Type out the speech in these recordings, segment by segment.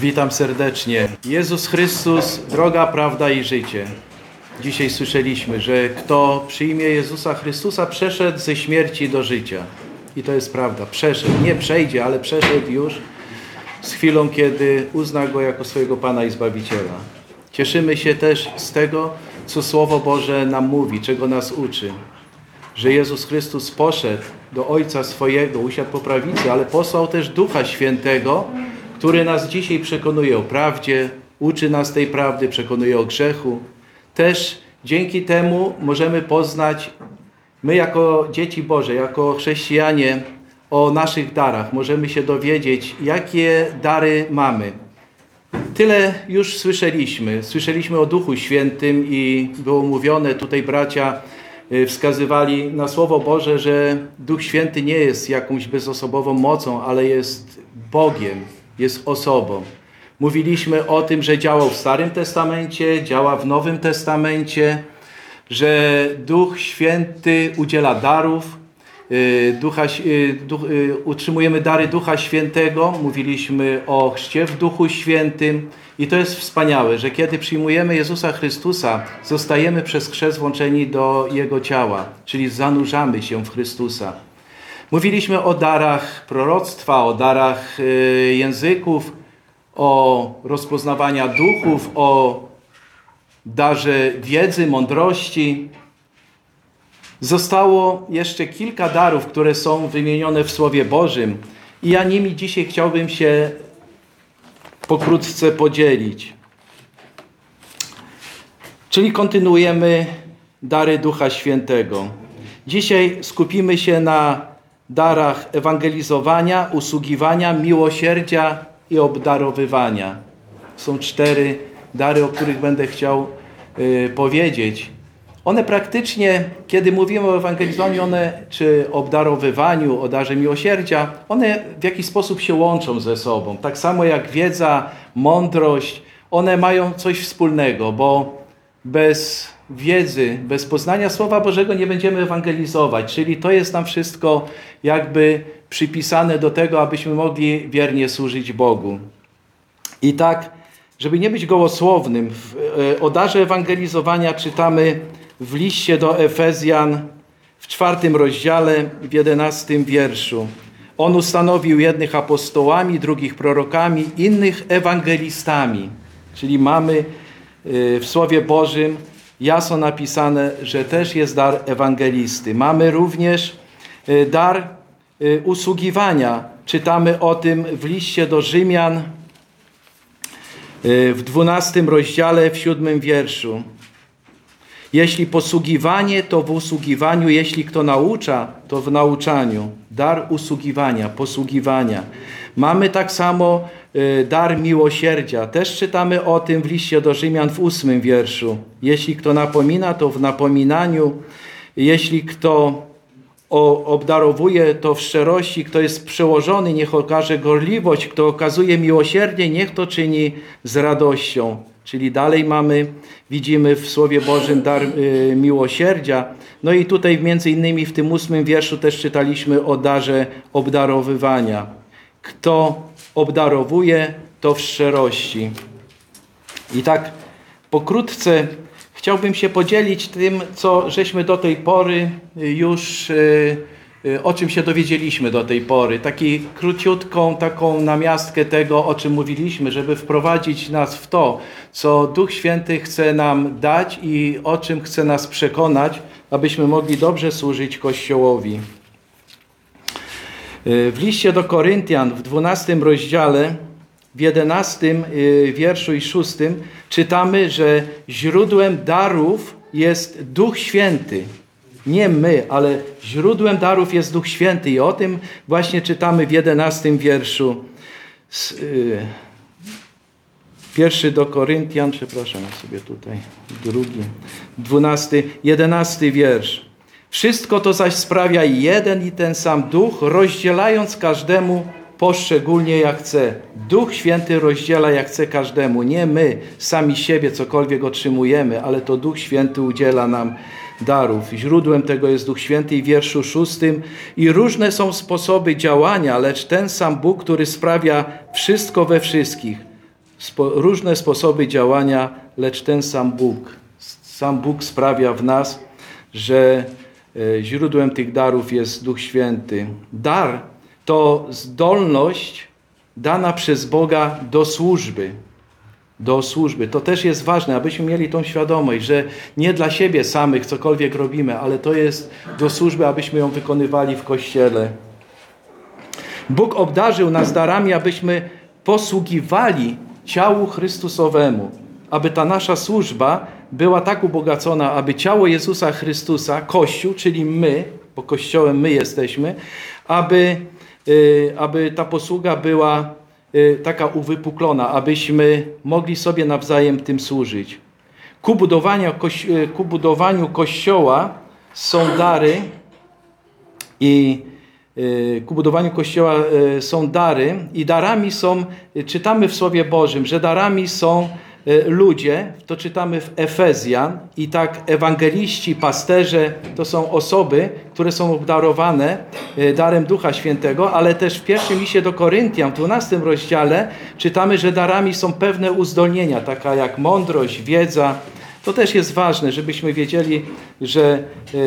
Witam serdecznie. Jezus Chrystus, droga, prawda i życie. Dzisiaj słyszeliśmy, że kto przyjmie Jezusa Chrystusa, przeszedł ze śmierci do życia. I to jest prawda. Przeszedł. Nie przejdzie, ale przeszedł już z chwilą, kiedy uzna Go jako swojego Pana i Zbawiciela. Cieszymy się też z tego, co Słowo Boże nam mówi, czego nas uczy. Że Jezus Chrystus poszedł do Ojca swojego, usiadł po prawicy, ale posłał też Ducha Świętego, który nas dzisiaj przekonuje o prawdzie, uczy nas tej prawdy, przekonuje o grzechu. Też dzięki temu możemy poznać, my jako dzieci Boże, jako chrześcijanie, o naszych darach. Możemy się dowiedzieć, jakie dary mamy. Tyle już słyszeliśmy. Słyszeliśmy o Duchu Świętym i było mówione, tutaj bracia y, wskazywali na Słowo Boże, że Duch Święty nie jest jakąś bezosobową mocą, ale jest Bogiem, jest osobą. Mówiliśmy o tym, że działał w Starym Testamencie, działa w Nowym Testamencie, że Duch Święty udziela darów, y, Ducha, y, duch, y, utrzymujemy dary Ducha Świętego, mówiliśmy o chrzcie w Duchu Świętym i to jest wspaniałe, że kiedy przyjmujemy Jezusa Chrystusa, zostajemy przez chrzest włączeni do Jego ciała, czyli zanurzamy się w Chrystusa. Mówiliśmy o darach proroctwa, o darach języków, o rozpoznawania duchów, o darze wiedzy, mądrości. Zostało jeszcze kilka darów, które są wymienione w Słowie Bożym i ja nimi dzisiaj chciałbym się pokrótce podzielić. Czyli kontynuujemy dary Ducha Świętego. Dzisiaj skupimy się na darach ewangelizowania, usługiwania, miłosierdzia i obdarowywania. Są cztery dary, o których będę chciał y, powiedzieć. One praktycznie, kiedy mówimy o ewangelizowaniu, one, czy obdarowywaniu, o darze miłosierdzia, one w jakiś sposób się łączą ze sobą. Tak samo jak wiedza, mądrość, one mają coś wspólnego, bo bez wiedzy, bez poznania Słowa Bożego nie będziemy ewangelizować. Czyli to jest nam wszystko jakby przypisane do tego, abyśmy mogli wiernie służyć Bogu. I tak, żeby nie być gołosłownym, e, o darze ewangelizowania czytamy w liście do Efezjan w czwartym rozdziale, w jedenastym wierszu. On ustanowił jednych apostołami, drugich prorokami, innych ewangelistami. Czyli mamy e, w Słowie Bożym jasno napisane, że też jest dar ewangelisty. Mamy również e, dar usługiwania. Czytamy o tym w liście do Rzymian w dwunastym rozdziale, w siódmym wierszu. Jeśli posługiwanie, to w usługiwaniu, jeśli kto naucza, to w nauczaniu. Dar usługiwania, posługiwania. Mamy tak samo dar miłosierdzia. Też czytamy o tym w liście do Rzymian w ósmym wierszu. Jeśli kto napomina, to w napominaniu. Jeśli kto obdarowuje to w szczerości, kto jest przełożony, niech okaże gorliwość, kto okazuje miłosierdzie, niech to czyni z radością. Czyli dalej mamy, widzimy w Słowie Bożym dar y, miłosierdzia. No i tutaj między innymi w tym ósmym wierszu też czytaliśmy o darze obdarowywania. Kto obdarowuje, to w szczerości. I tak pokrótce Chciałbym się podzielić tym, co żeśmy do tej pory już, y, y, o czym się dowiedzieliśmy do tej pory. Taki króciutką taką namiastkę tego, o czym mówiliśmy, żeby wprowadzić nas w to, co Duch Święty chce nam dać i o czym chce nas przekonać, abyśmy mogli dobrze służyć Kościołowi. Y, w liście do Koryntian w 12 rozdziale w jedenastym y, wierszu i szóstym czytamy, że źródłem darów jest Duch Święty. Nie my, ale źródłem darów jest Duch Święty. I o tym właśnie czytamy w jedenastym wierszu. Y, pierwszy do Koryntian, przepraszam sobie tutaj, drugi, dwunasty, jedenasty wiersz. Wszystko to zaś sprawia jeden i ten sam duch, rozdzielając każdemu poszczególnie jak chce. Duch Święty rozdziela jak chce każdemu. Nie my sami siebie cokolwiek otrzymujemy, ale to Duch Święty udziela nam darów. Źródłem tego jest Duch Święty i wierszu szóstym. I różne są sposoby działania, lecz ten sam Bóg, który sprawia wszystko we wszystkich. spo, różne sposoby działania, lecz ten sam Bóg. Sam Bóg sprawia w nas, że źródłem tych darów jest Duch Święty. Dar to zdolność dana przez Boga do służby. Do służby. To też jest ważne, abyśmy mieli tą świadomość, że nie dla siebie samych cokolwiek robimy, ale to jest do służby, abyśmy ją wykonywali w Kościele. Bóg obdarzył nas darami, abyśmy posługiwali ciału Chrystusowemu, aby ta nasza służba była tak ubogacona, aby ciało Jezusa Chrystusa, Kościół, czyli my, bo Kościołem my jesteśmy, aby, y, aby ta posługa była y, taka uwypuklona, abyśmy mogli sobie nawzajem tym służyć. Ku, y, ku budowaniu Kościoła są dary i ku budowaniu Kościoła są dary i darami są, czytamy w Słowie Bożym, że darami są ludzie, to czytamy w Efezjan i tak ewangeliści, pasterze to są osoby, które są obdarowane e, darem Ducha Świętego, ale też w pierwszym liście do Koryntian, w 12 rozdziale czytamy, że darami są pewne uzdolnienia, taka jak mądrość, wiedza, to też jest ważne, żebyśmy wiedzieli, że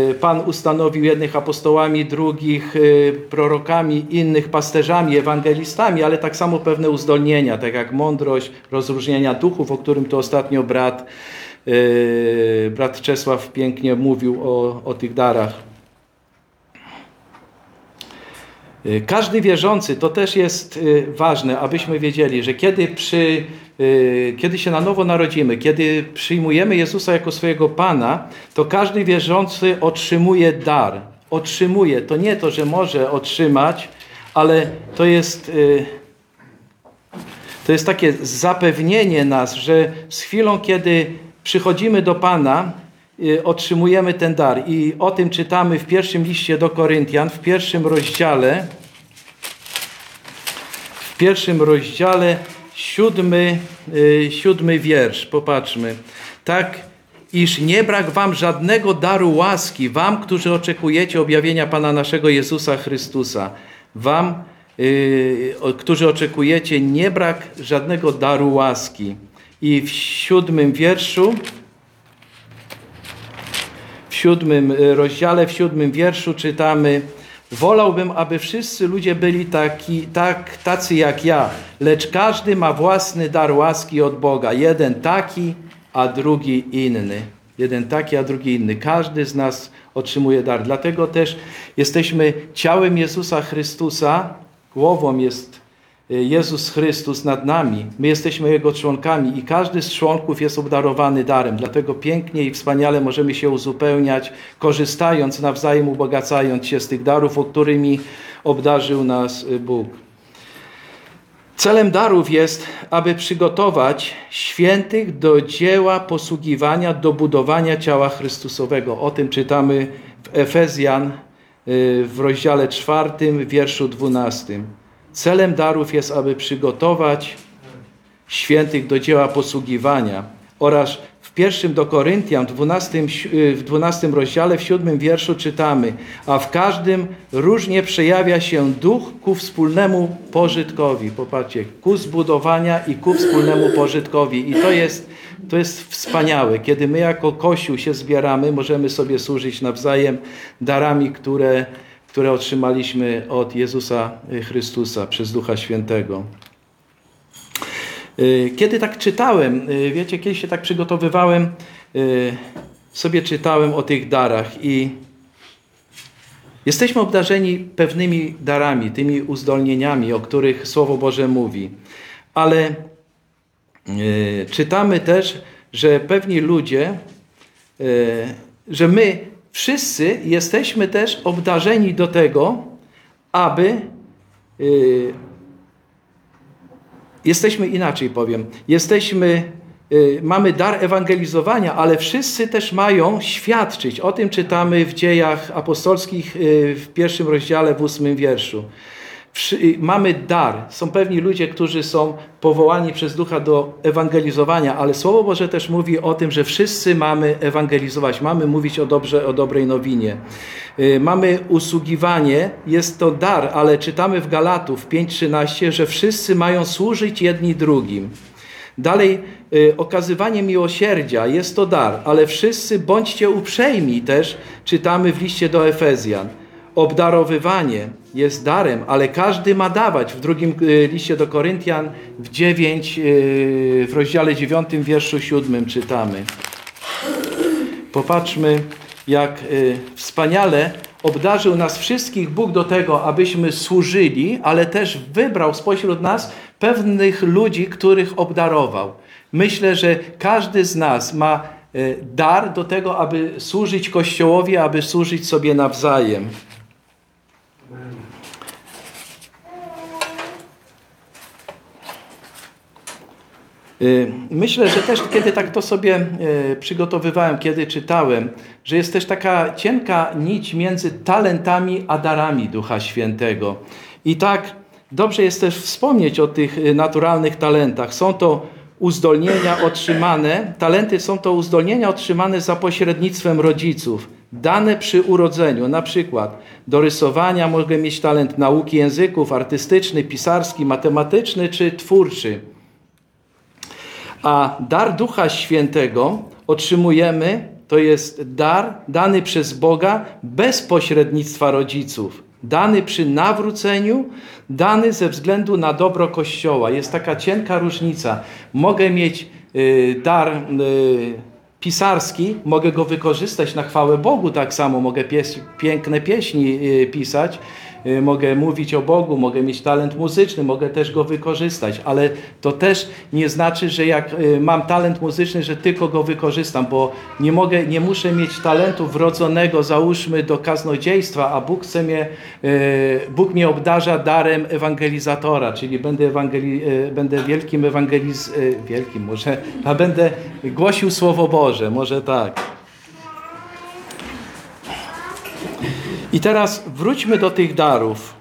e, Pan ustanowił jednych apostołami, drugich e, prorokami, innych pasterzami, ewangelistami, ale tak samo pewne uzdolnienia, tak jak mądrość, rozróżnienia duchów, o którym to ostatnio brat, e, brat Czesław pięknie mówił o, o tych darach. Y, każdy wierzący, to też jest y, ważne, abyśmy wiedzieli, że kiedy, przy, y, kiedy się na nowo narodzimy, kiedy przyjmujemy Jezusa jako swojego Pana, to każdy wierzący otrzymuje dar. Otrzymuje. To nie to, że może otrzymać, ale to jest, to jest takie zapewnienie nas, że z chwilą, kiedy przychodzimy do Pana, otrzymujemy ten dar. I o tym czytamy w pierwszym liście do Koryntian, w pierwszym rozdziale. W pierwszym rozdziale, siódmy, yy, siódmy wiersz. Popatrzmy. Tak, iż nie brak wam żadnego daru łaski, wam, którzy oczekujecie objawienia Pana naszego Jezusa Chrystusa. Wam, yy, którzy oczekujecie, nie brak żadnego daru łaski. I w siódmym wierszu siódmym y, rozdziale, w siódmym wierszu czytamy Wolałbym, aby wszyscy ludzie byli taki, tak, tacy jak ja, lecz każdy ma własny dar łaski od Boga. Jeden taki, a drugi inny. Jeden taki, a drugi inny. Każdy z nas otrzymuje dar. Dlatego też jesteśmy ciałem Jezusa Chrystusa, głową jest Jezus Chrystus nad nami. My jesteśmy Jego członkami i każdy z członków jest obdarowany darem. Dlatego pięknie i wspaniale możemy się uzupełniać, korzystając nawzajem, ubogacając się z tych darów, o którymi obdarzył nas Bóg. Celem darów jest, aby przygotować świętych do dzieła posługiwania, do budowania ciała Chrystusowego. O tym czytamy w Efezjan y, w rozdziale czwartym, wierszu dwunastym. Celem darów jest, aby przygotować świętych do dzieła posługiwania oraz w pierwszym do Koryntian, w 12, w 12 rozdziale, w siódmym wierszu czytamy, a w każdym różnie przejawia się duch ku wspólnemu pożytkowi. Popatrzcie, ku zbudowania i ku wspólnemu pożytkowi. I to jest, to jest wspaniałe. Kiedy my jako Kościół się zbieramy, możemy sobie służyć nawzajem darami, które które otrzymaliśmy od Jezusa Chrystusa przez Ducha Świętego. Y, kiedy tak czytałem, y, wiecie, kiedy się tak przygotowywałem, y, sobie czytałem o tych darach i jesteśmy obdarzeni pewnymi darami, tymi uzdolnieniami, o których Słowo Boże mówi. Ale czytamy też, że pewni ludzie, że my wszyscy jesteśmy też obdarzeni do tego, aby yy, jesteśmy inaczej powiem, jesteśmy yy, mamy dar ewangelizowania, ale wszyscy też mają świadczyć. O tym czytamy w dziejach apostolskich yy, w pierwszym rozdziale, w ósmym wierszu mamy dar. Są pewni ludzie, którzy są powołani przez Ducha do ewangelizowania, ale Słowo Boże też mówi o tym, że wszyscy mamy ewangelizować, mamy mówić o, dobrze, o dobrej nowinie. Y, mamy usługiwanie, jest to dar, ale czytamy w Galatów 5:13, że wszyscy mają służyć jedni drugim. Dalej, y, okazywanie miłosierdzia jest to dar, ale wszyscy bądźcie uprzejmi też, czytamy w liście do Efezjan. Obdarowywanie jest darem, ale każdy ma dawać. W drugim y, liście do Koryntian w 9, y, w rozdziale 9, wierszu 7 czytamy. Popatrzmy, jak y, wspaniale obdarzył nas wszystkich Bóg do tego, abyśmy służyli, ale też wybrał spośród nas pewnych ludzi, których obdarował. Myślę, że każdy z nas ma dar do tego, aby służyć Kościołowi, aby służyć sobie nawzajem. Y, myślę, że też kiedy tak to sobie y, przygotowywałem, kiedy czytałem, że jest też taka cienka nić między talentami a darami Ducha Świętego. I tak dobrze jest też wspomnieć o tych y, naturalnych talentach. Są to uzdolnienia otrzymane, talenty są to uzdolnienia otrzymane za pośrednictwem rodziców, dane przy urodzeniu. Na przykład do rysowania mogę mieć talent nauki języków, artystyczny, pisarski, matematyczny czy twórczy. A dar Ducha Świętego otrzymujemy, to jest dar dany przez Boga bez pośrednictwa rodziców. Dany przy nawróceniu, dany ze względu na dobro Kościoła. Jest taka cienka różnica. Mogę mieć y, dar y, pisarski, mogę go wykorzystać na chwałę Bogu tak samo, mogę pies piękne pieśni y, pisać, mogę mówić o Bogu, mogę mieć talent muzyczny, mogę też go wykorzystać, ale to też nie znaczy, że jak y, mam talent muzyczny, że tylko go wykorzystam, bo nie mogę, nie muszę mieć talentu wrodzonego, załóżmy, do kaznodziejstwa, a Bóg chce mnie, y, Bóg mnie obdarza darem ewangelizatora, czyli będę, ewangeli, będę wielkim ewangeliz, wielkim może, a będę głosił Słowo Boże, może tak. I teraz wróćmy do tych darów.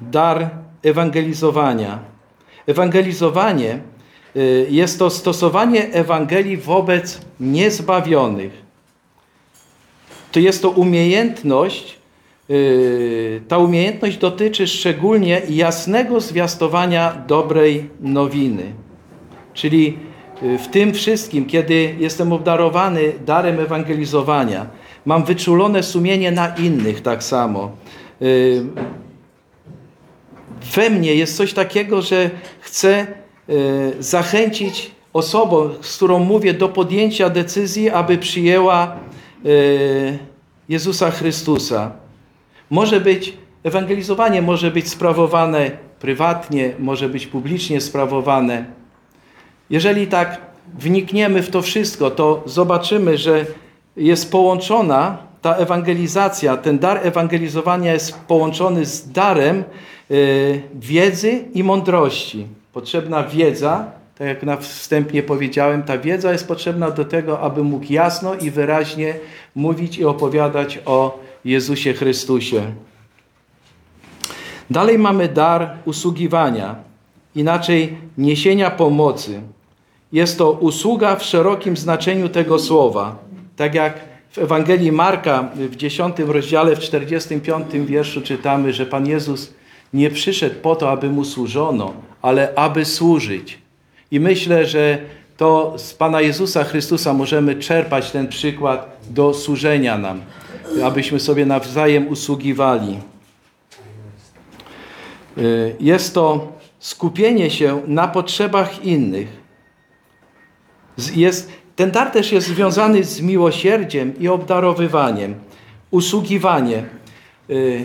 Dar ewangelizowania. Ewangelizowanie y, jest to stosowanie Ewangelii wobec niezbawionych. To jest to umiejętność, y, ta umiejętność dotyczy szczególnie jasnego zwiastowania dobrej nowiny. Czyli y, w tym wszystkim, kiedy jestem obdarowany darem ewangelizowania, Mam wyczulone sumienie na innych tak samo. Y, we mnie jest coś takiego, że chcę y, zachęcić osobę, z którą mówię, do podjęcia decyzji, aby przyjęła y, Jezusa Chrystusa. Może być, ewangelizowanie może być sprawowane prywatnie, może być publicznie sprawowane. Jeżeli tak wnikniemy w to wszystko, to zobaczymy, że jest połączona ta ewangelizacja, ten dar ewangelizowania jest połączony z darem y, wiedzy i mądrości. Potrzebna wiedza, tak jak na wstępie powiedziałem, ta wiedza jest potrzebna do tego, aby mógł jasno i wyraźnie mówić i opowiadać o Jezusie Chrystusie. Dalej mamy dar usługiwania, inaczej niesienia pomocy. Jest to usługa w szerokim znaczeniu tego słowa. Tak jak w Ewangelii Marka w 10 rozdziale, w 45 wierszu czytamy, że Pan Jezus nie przyszedł po to, aby Mu służono, ale aby służyć. I myślę, że to z Pana Jezusa Chrystusa możemy czerpać ten przykład do służenia nam, abyśmy sobie nawzajem usługiwali. Y, jest to skupienie się na potrzebach innych. Jest ten dar też jest związany z miłosierdziem i obdarowywaniem, usługiwanie. Y,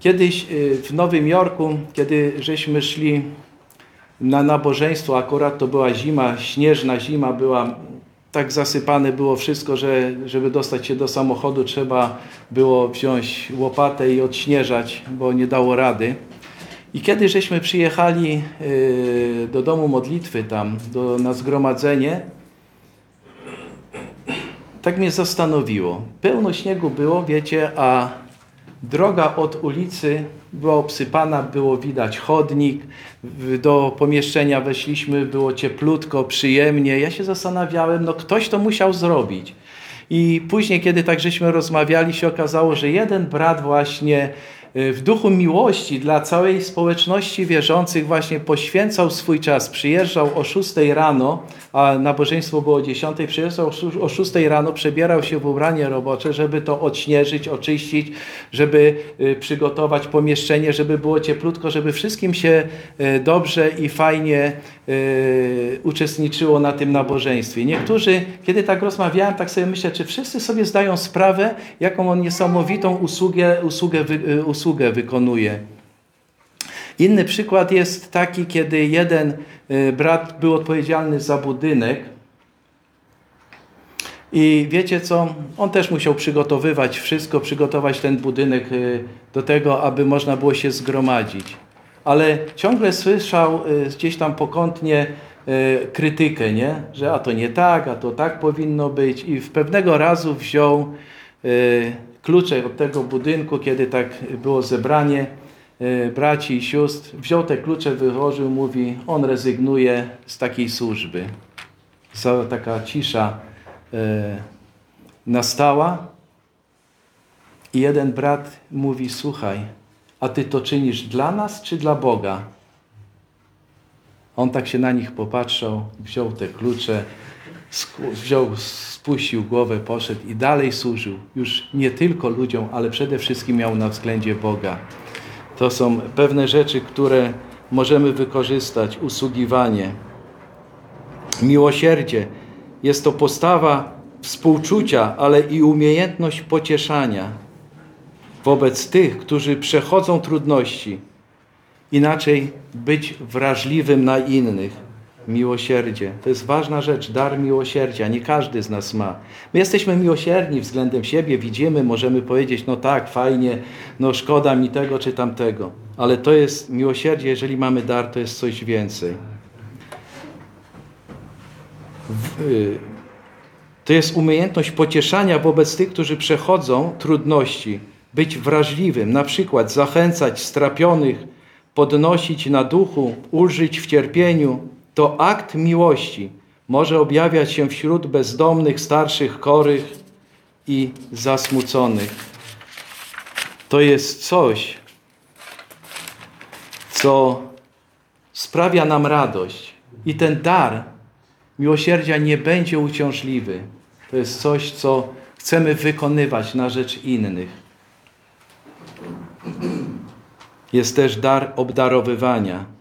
kiedyś y, w Nowym Jorku, kiedy żeśmy szli na nabożeństwo, akurat to była zima, śnieżna zima była, tak zasypane było wszystko, że żeby dostać się do samochodu trzeba było wziąć łopatę i odśnieżać, bo nie dało rady. I kiedy żeśmy przyjechali y, do domu modlitwy tam, do, na zgromadzenie, tak mnie zastanowiło. Pełno śniegu było, wiecie, a droga od ulicy była obsypana, było widać chodnik. Do pomieszczenia weszliśmy, było cieplutko, przyjemnie. Ja się zastanawiałem, no ktoś to musiał zrobić. I później, kiedy tak żeśmy rozmawiali, się okazało, że jeden brat właśnie w duchu miłości dla całej społeczności wierzących właśnie poświęcał swój czas. Przyjeżdżał o 6 rano, a nabożeństwo było o 10, przyjeżdżał o 6 rano, przebierał się w ubranie robocze, żeby to odśnieżyć, oczyścić, żeby y, przygotować pomieszczenie, żeby było cieplutko, żeby wszystkim się y, dobrze i fajnie uczestniczyło na tym nabożeństwie. Niektórzy, kiedy tak rozmawiałem, tak sobie myślę, czy wszyscy sobie zdają sprawę, jaką on niesamowitą usługę, usługę, usługę wykonuje. Inny przykład jest taki, kiedy jeden y, brat był odpowiedzialny za budynek i wiecie co, on też musiał przygotowywać wszystko, przygotować ten budynek y, do tego, aby można było się zgromadzić. Ale ciągle słyszał y, gdzieś tam pokątnie krytykę, nie? że a to nie tak, a to tak powinno być i w pewnego razu wziął klucze od tego budynku, kiedy tak było zebranie e, braci i sióstr, wziął te klucze, wyłożył, mówi, on rezygnuje z takiej służby. Cała taka cisza e, nastała i jeden brat mówi, słuchaj, a ty to czynisz dla nas czy dla Boga? On tak się na nich popatrzał, wziął te klucze, wziął, spuścił głowę, poszedł i dalej służył. Już nie tylko ludziom, ale przede wszystkim miał na względzie Boga. To są pewne rzeczy, które możemy wykorzystać. Usługiwanie. Miłosierdzie. Jest to postawa współczucia, ale i umiejętność pocieszania wobec tych, którzy przechodzą trudności. Inaczej być wrażliwym na innych Miłosierdzie. To jest ważna rzecz, dar miłosierdzia. Nie każdy z nas ma. My jesteśmy miłosierni względem siebie, widzimy, możemy powiedzieć, no tak, fajnie, no szkoda mi tego czy tamtego. Ale to jest miłosierdzie, jeżeli mamy dar, to jest coś więcej. Y, to jest umiejętność pocieszania wobec tych, którzy przechodzą trudności. Być wrażliwym, na przykład zachęcać strapionych, podnosić na duchu, ulżyć w cierpieniu, to akt miłości może objawiać się wśród bezdomnych, starszych, chorych i zasmuconych. To jest coś, co sprawia nam radość. I ten dar miłosierdzia nie będzie uciążliwy. To jest coś, co chcemy wykonywać na rzecz innych. Jest też dar obdarowywania.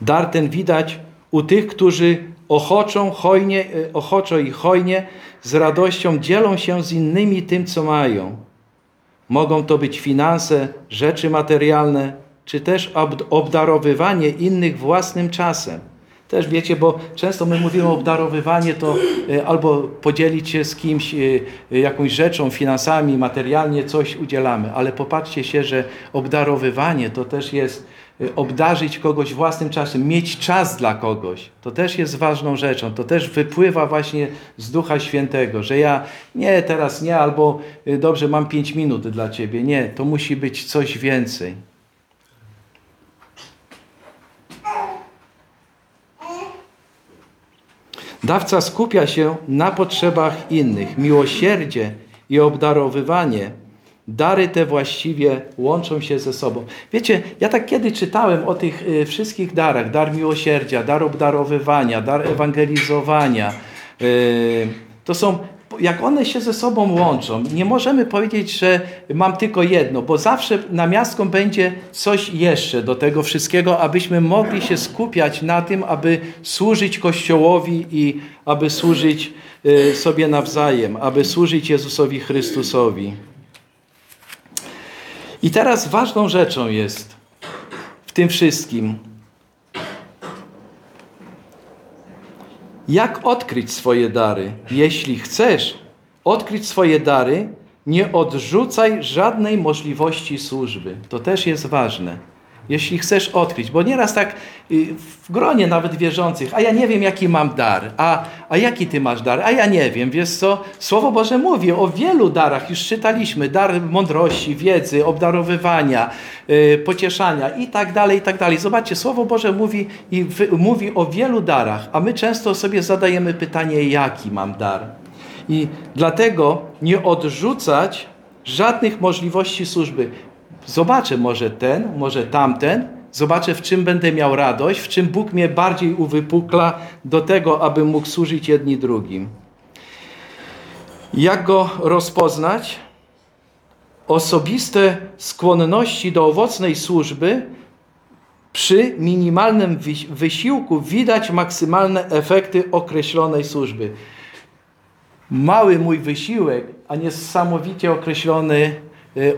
Dar ten widać u tych, którzy ochoczą, hojnie, e, ochoczo i hojnie z radością dzielą się z innymi tym, co mają. Mogą to być finanse, rzeczy materialne, czy też obdarowywanie innych własnym czasem. Też wiecie, bo często my mówimy o obdarowywanie, to e, albo podzielić się z kimś e, jakąś rzeczą, finansami, materialnie coś udzielamy, ale popatrzcie się, że obdarowywanie to też jest obdarzyć kogoś własnym czasem, mieć czas dla kogoś, to też jest ważną rzeczą. To też wypływa właśnie z Ducha Świętego, że ja nie, teraz nie, albo y, dobrze, mam pięć minut dla Ciebie. Nie, to musi być coś więcej. Dawca skupia się na potrzebach innych. Miłosierdzie i obdarowywanie Dary te właściwie łączą się ze sobą. Wiecie, ja tak kiedy czytałem o tych y, wszystkich darach, dar miłosierdzia, dar obdarowywania, dar ewangelizowania, y, to są, jak one się ze sobą łączą, nie możemy powiedzieć, że mam tylko jedno, bo zawsze na miastką będzie coś jeszcze do tego wszystkiego, abyśmy mogli się skupiać na tym, aby służyć Kościołowi i aby służyć y, sobie nawzajem, aby służyć Jezusowi Chrystusowi. I teraz ważną rzeczą jest w tym wszystkim, jak odkryć swoje dary. Jeśli chcesz odkryć swoje dary, nie odrzucaj żadnej możliwości służby. To też jest ważne jeśli chcesz odkryć. Bo nieraz tak y, w gronie nawet wierzących, a ja nie wiem, jaki mam dar, a, a jaki ty masz dar, a ja nie wiem. Wiesz co? Słowo Boże mówi o wielu darach, już czytaliśmy. Dar mądrości, wiedzy, obdarowywania, yy, pocieszania i tak dalej, i tak dalej. Zobaczcie, Słowo Boże mówi, i mówi o wielu darach, a my często sobie zadajemy pytanie, jaki mam dar. I dlatego nie odrzucać żadnych możliwości służby zobaczę może ten, może tamten, zobaczę w czym będę miał radość, w czym Bóg mnie bardziej uwypukla do tego, aby mógł służyć jedni drugim. Jak go rozpoznać? Osobiste skłonności do owocnej służby przy minimalnym wysiłku widać maksymalne efekty określonej służby. Mały mój wysiłek, a niesamowicie określony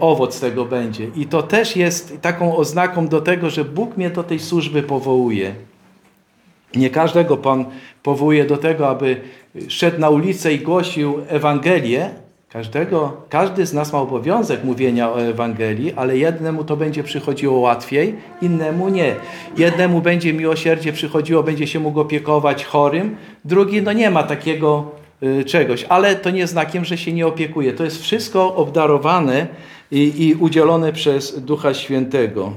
owoc tego będzie. I to też jest taką oznaką do tego, że Bóg mnie do tej służby powołuje. Nie każdego Pan powołuje do tego, aby szedł na ulicę i głosił Ewangelię, Każdego, każdy z nas ma obowiązek mówienia o Ewangelii, ale jednemu to będzie przychodziło łatwiej, innemu nie. Jednemu będzie miłosierdzie przychodziło, będzie się mógł opiekować chorym, drugi no nie ma takiego y, czegoś, ale to nie znakiem, że się nie opiekuje. To jest wszystko obdarowane i, i udzielone przez Ducha Świętego.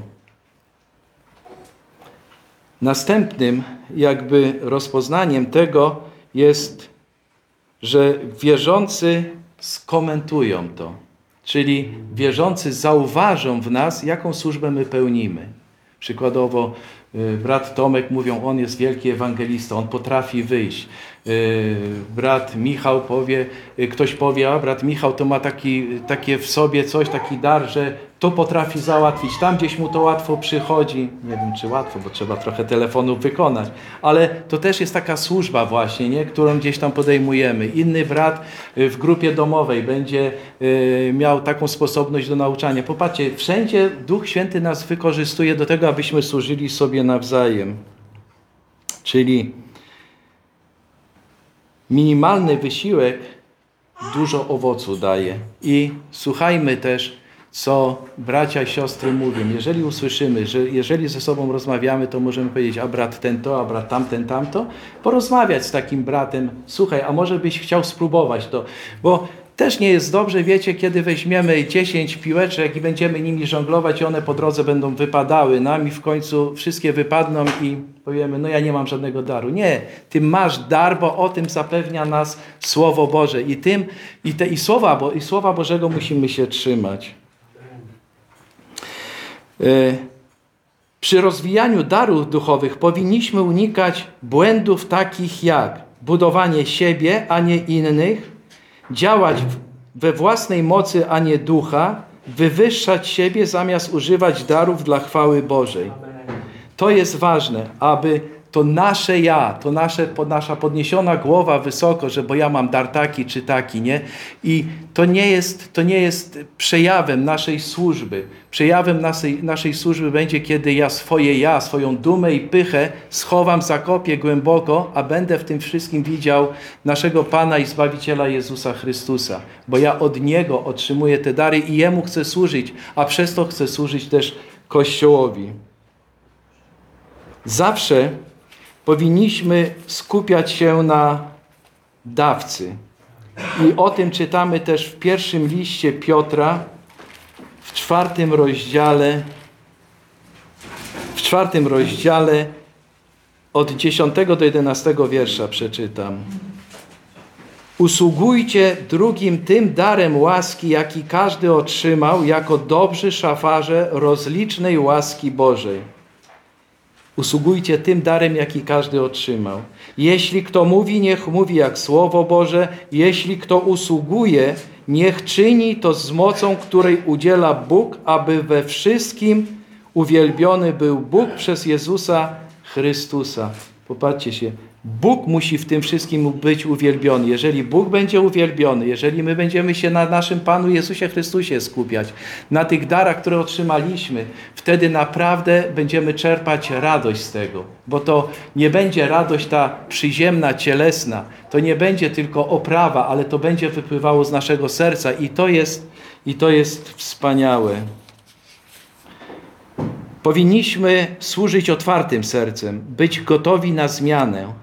Następnym jakby rozpoznaniem tego jest, że wierzący skomentują to. Czyli wierzący zauważą w nas, jaką służbę my pełnimy. Przykładowo y, brat Tomek mówią, on jest wielki ewangelista, on potrafi wyjść. Y, brat Michał powie, y, ktoś powie, a brat Michał to ma taki, takie w sobie coś, taki dar, że to potrafi załatwić. Tam gdzieś mu to łatwo przychodzi. Nie wiem, czy łatwo, bo trzeba trochę telefonów wykonać. Ale to też jest taka służba właśnie, nie? którą gdzieś tam podejmujemy. Inny brat y, w grupie domowej będzie miał taką sposobność do nauczania. Popatrzcie, wszędzie Duch Święty nas wykorzystuje do tego, abyśmy służyli sobie nawzajem. Czyli minimalny wysiłek dużo owocu daje. I słuchajmy też, co bracia i siostry mówią. Jeżeli usłyszymy, że jeżeli ze sobą rozmawiamy, to możemy powiedzieć, a brat ten to, a brat tamten tamto. Porozmawiać z takim bratem, słuchaj, a może byś chciał spróbować to. Bo też nie jest dobrze, wiecie, kiedy weźmiemy 10 piłeczek i będziemy nimi żonglować i one po drodze będą wypadały nam i w końcu wszystkie wypadną i powiemy, no ja nie mam żadnego daru. Nie, ty masz dar, bo o tym zapewnia nas Słowo Boże i tym, i, te, i, słowa, bo, i Słowa Bożego musimy się trzymać. E, przy rozwijaniu darów duchowych powinniśmy unikać błędów takich jak budowanie siebie, a nie innych, działać we własnej mocy, a nie ducha, wywyższać siebie zamiast używać darów dla chwały Bożej. To jest ważne, aby to nasze ja, to nasze, nasza podniesiona głowa wysoko, że bo ja mam dar taki czy taki, nie? I to nie jest, to nie jest przejawem naszej służby. Przejawem naszej, naszej służby będzie, kiedy ja swoje ja, swoją dumę i pychę schowam, zakopię głęboko, a będę w tym wszystkim widział naszego Pana i Zbawiciela Jezusa Chrystusa. Bo ja od Niego otrzymuję te dary i Jemu chcę służyć, a przez to chcę służyć też Kościołowi. Zawsze powinniśmy skupiać się na dawcy. I o tym czytamy też w pierwszym liście Piotra, w czwartym rozdziale, w czwartym rozdziale od 10 do 11 wiersza przeczytam. Usługujcie drugim tym darem łaski, jaki każdy otrzymał, jako dobrzy szafarze rozlicznej łaski Bożej. Usługujcie tym darem, jaki każdy otrzymał. Jeśli kto mówi, niech mówi jak Słowo Boże. Jeśli kto usługuje, niech czyni to z mocą, której udziela Bóg, aby we wszystkim uwielbiony był Bóg przez Jezusa Chrystusa. Popatrzcie się, Bóg musi w tym wszystkim być uwielbiony. Jeżeli Bóg będzie uwielbiony, jeżeli my będziemy się na naszym Panu Jezusie Chrystusie skupiać, na tych darach, które otrzymaliśmy, wtedy naprawdę będziemy czerpać radość z tego. Bo to nie będzie radość ta przyziemna, cielesna, to nie będzie tylko oprawa, ale to będzie wypływało z naszego serca i to jest, i to jest wspaniałe. Powinniśmy służyć otwartym sercem, być gotowi na zmianę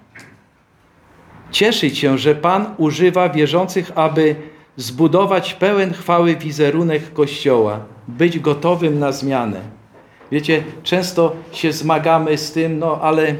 cieszyć się, że Pan używa wierzących, aby zbudować pełen chwały wizerunek Kościoła, być gotowym na zmianę. Wiecie, często się zmagamy z tym, no ale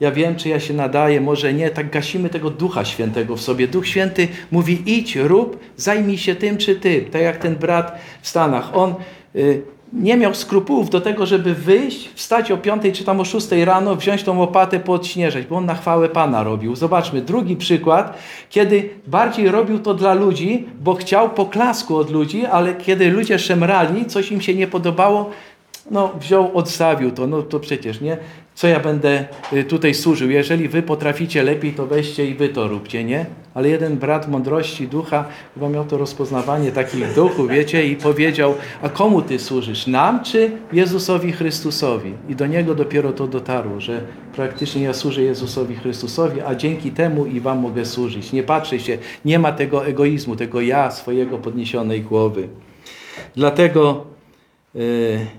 ja wiem, czy ja się nadaję, może nie, tak gasimy tego Ducha Świętego w sobie. Duch Święty mówi idź, rób, zajmij się tym czy tym. Tak jak ten brat w Stanach. On y, nie miał skrupułów do tego, żeby wyjść, wstać o 5 czy tam o 6 rano, wziąć tą łopatę, podśnieżać, bo on na chwałę Pana robił. Zobaczmy, drugi przykład, kiedy bardziej robił to dla ludzi, bo chciał poklasku od ludzi, ale kiedy ludzie szemrali, coś im się nie podobało, no wziął, odstawił to, no to przecież, nie? Co ja będę y, tutaj służył? Jeżeli wy potraficie lepiej, to weźcie i wy to róbcie, nie? Ale jeden brat mądrości ducha chyba miał to rozpoznawanie takich duchów, wiecie, i powiedział, a komu ty służysz? Nam czy Jezusowi Chrystusowi? I do niego dopiero to dotarło, że praktycznie ja służę Jezusowi Chrystusowi, a dzięki temu i wam mogę służyć. Nie patrzę się, nie ma tego egoizmu, tego ja swojego podniesionej głowy. Dlatego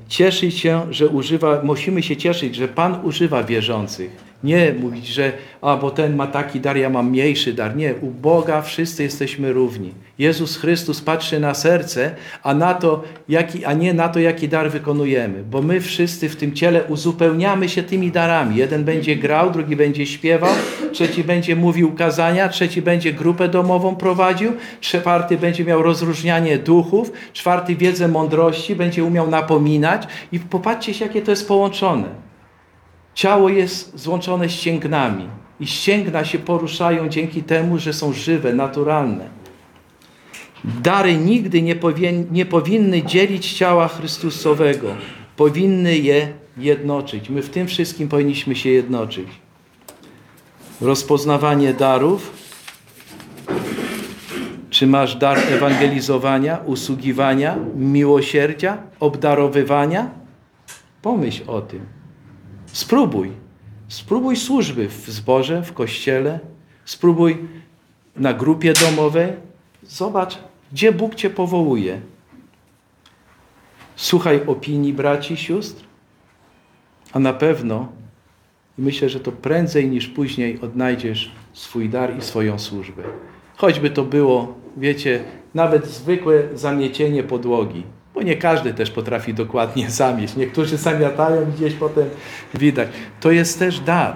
cieszyć się, że używa, musimy się cieszyć, że Pan używa wierzących. Nie mówić, że a bo ten ma taki dar, ja mam mniejszy dar. Nie, u Boga wszyscy jesteśmy równi. Jezus Chrystus patrzy na serce, a, na to, jaki, a nie na to, jaki dar wykonujemy. Bo my wszyscy w tym ciele uzupełniamy się tymi darami. Jeden będzie grał, drugi będzie śpiewał, trzeci będzie mówił kazania, trzeci będzie grupę domową prowadził, czwarty będzie miał rozróżnianie duchów, czwarty wiedzę mądrości, będzie umiał napominać. I popatrzcie się, jakie to jest połączone. Ciało jest złączone ścięgnami i ścięgna się poruszają dzięki temu, że są żywe, naturalne. Dary nigdy nie, nie powinny dzielić ciała Chrystusowego, powinny je jednoczyć. My w tym wszystkim powinniśmy się jednoczyć. Rozpoznawanie darów. Czy masz dar ewangelizowania, usługiwania, miłosierdzia, obdarowywania? Pomyśl o tym. Spróbuj. Spróbuj służby w zborze, w kościele. Spróbuj na grupie domowej. Zobacz, gdzie Bóg Cię powołuje. Słuchaj opinii braci, sióstr, a na pewno myślę, że to prędzej niż później odnajdziesz swój dar i swoją służbę. Choćby to było, wiecie, nawet zwykłe zamiecienie podłogi. Bo nie każdy też potrafi dokładnie zamieść. Niektórzy zamiatają gdzieś potem widać. To jest też dar.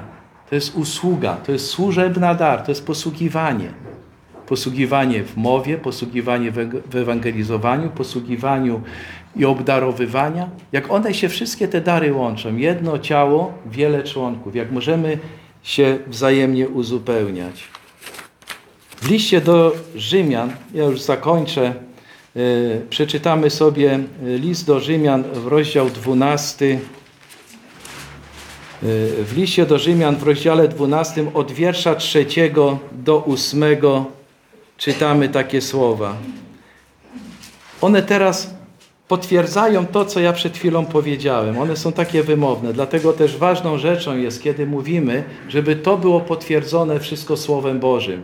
To jest usługa. To jest służebna dar. To jest posługiwanie. Posługiwanie w mowie, posługiwanie w ewangelizowaniu, posługiwaniu i obdarowywania. Jak one się wszystkie te dary łączą. Jedno ciało, wiele członków. Jak możemy się wzajemnie uzupełniać. W liście do Rzymian, ja już zakończę, przeczytamy sobie e, list do Rzymian w rozdział 12. E, w liście do Rzymian w rozdziale 12 od wiersza 3 do 8 czytamy takie słowa. One teraz potwierdzają to, co ja przed chwilą powiedziałem. One są takie wymowne. Dlatego też ważną rzeczą jest, kiedy mówimy, żeby to było potwierdzone wszystko Słowem Bożym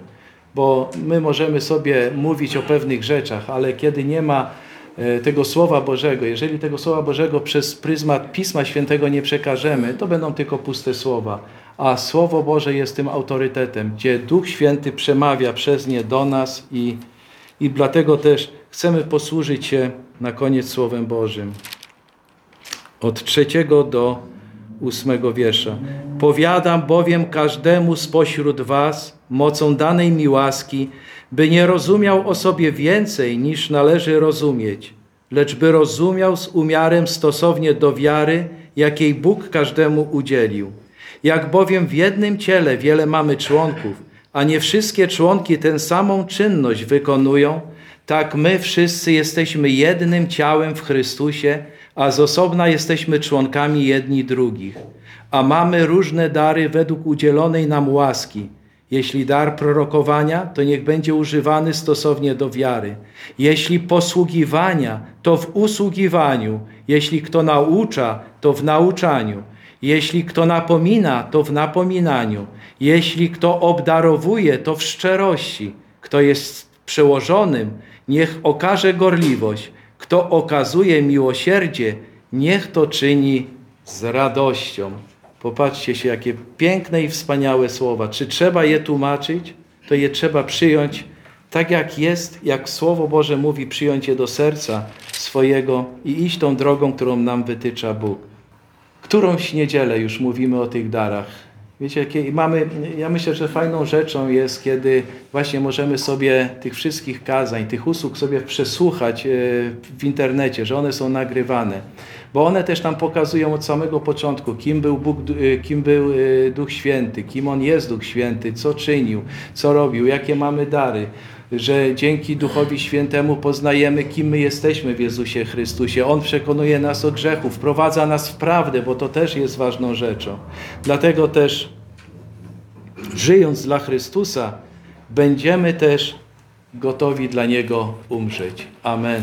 bo my możemy sobie mówić o pewnych rzeczach, ale kiedy nie ma e, tego Słowa Bożego, jeżeli tego Słowa Bożego przez pryzmat Pisma Świętego nie przekażemy, to będą tylko puste słowa. A Słowo Boże jest tym autorytetem, gdzie Duch Święty przemawia przez nie do nas i, i dlatego też chcemy posłużyć się na koniec Słowem Bożym. Od trzeciego do ósmego wiersza. Powiadam bowiem każdemu spośród was mocą danej mi łaski, by nie rozumiał o sobie więcej niż należy rozumieć, lecz by rozumiał z umiarem stosownie do wiary, jakiej Bóg każdemu udzielił. Jak bowiem w jednym ciele wiele mamy członków, a nie wszystkie członki tę samą czynność wykonują, tak my wszyscy jesteśmy jednym ciałem w Chrystusie, a z osobna jesteśmy członkami jedni drugich. A mamy różne dary według udzielonej nam łaski. Jeśli dar prorokowania, to niech będzie używany stosownie do wiary. Jeśli posługiwania, to w usługiwaniu. Jeśli kto naucza, to w nauczaniu. Jeśli kto napomina, to w napominaniu. Jeśli kto obdarowuje, to w szczerości. Kto jest przełożonym, niech okaże gorliwość. Kto okazuje miłosierdzie, niech to czyni z radością. Popatrzcie się, jakie piękne i wspaniałe słowa. Czy trzeba je tłumaczyć? To je trzeba przyjąć tak, jak jest, jak Słowo Boże mówi, przyjąć je do serca swojego i iść tą drogą, którą nam wytycza Bóg. Którąś niedzielę już mówimy o tych darach. Wiecie, mamy, ja myślę, że fajną rzeczą jest, kiedy właśnie możemy sobie tych wszystkich kazań, tych usług sobie przesłuchać e, w internecie, że one są nagrywane. Bo one też nam pokazują od samego początku, kim był, Bóg, e, kim był e, Duch Święty, kim On jest Duch Święty, co czynił, co robił, jakie mamy dary że dzięki Duchowi Świętemu poznajemy, kim my jesteśmy w Jezusie Chrystusie. On przekonuje nas o grzechu, wprowadza nas w prawdę, bo to też jest ważną rzeczą. Dlatego też, żyjąc dla Chrystusa, będziemy też gotowi dla Niego umrzeć. Amen.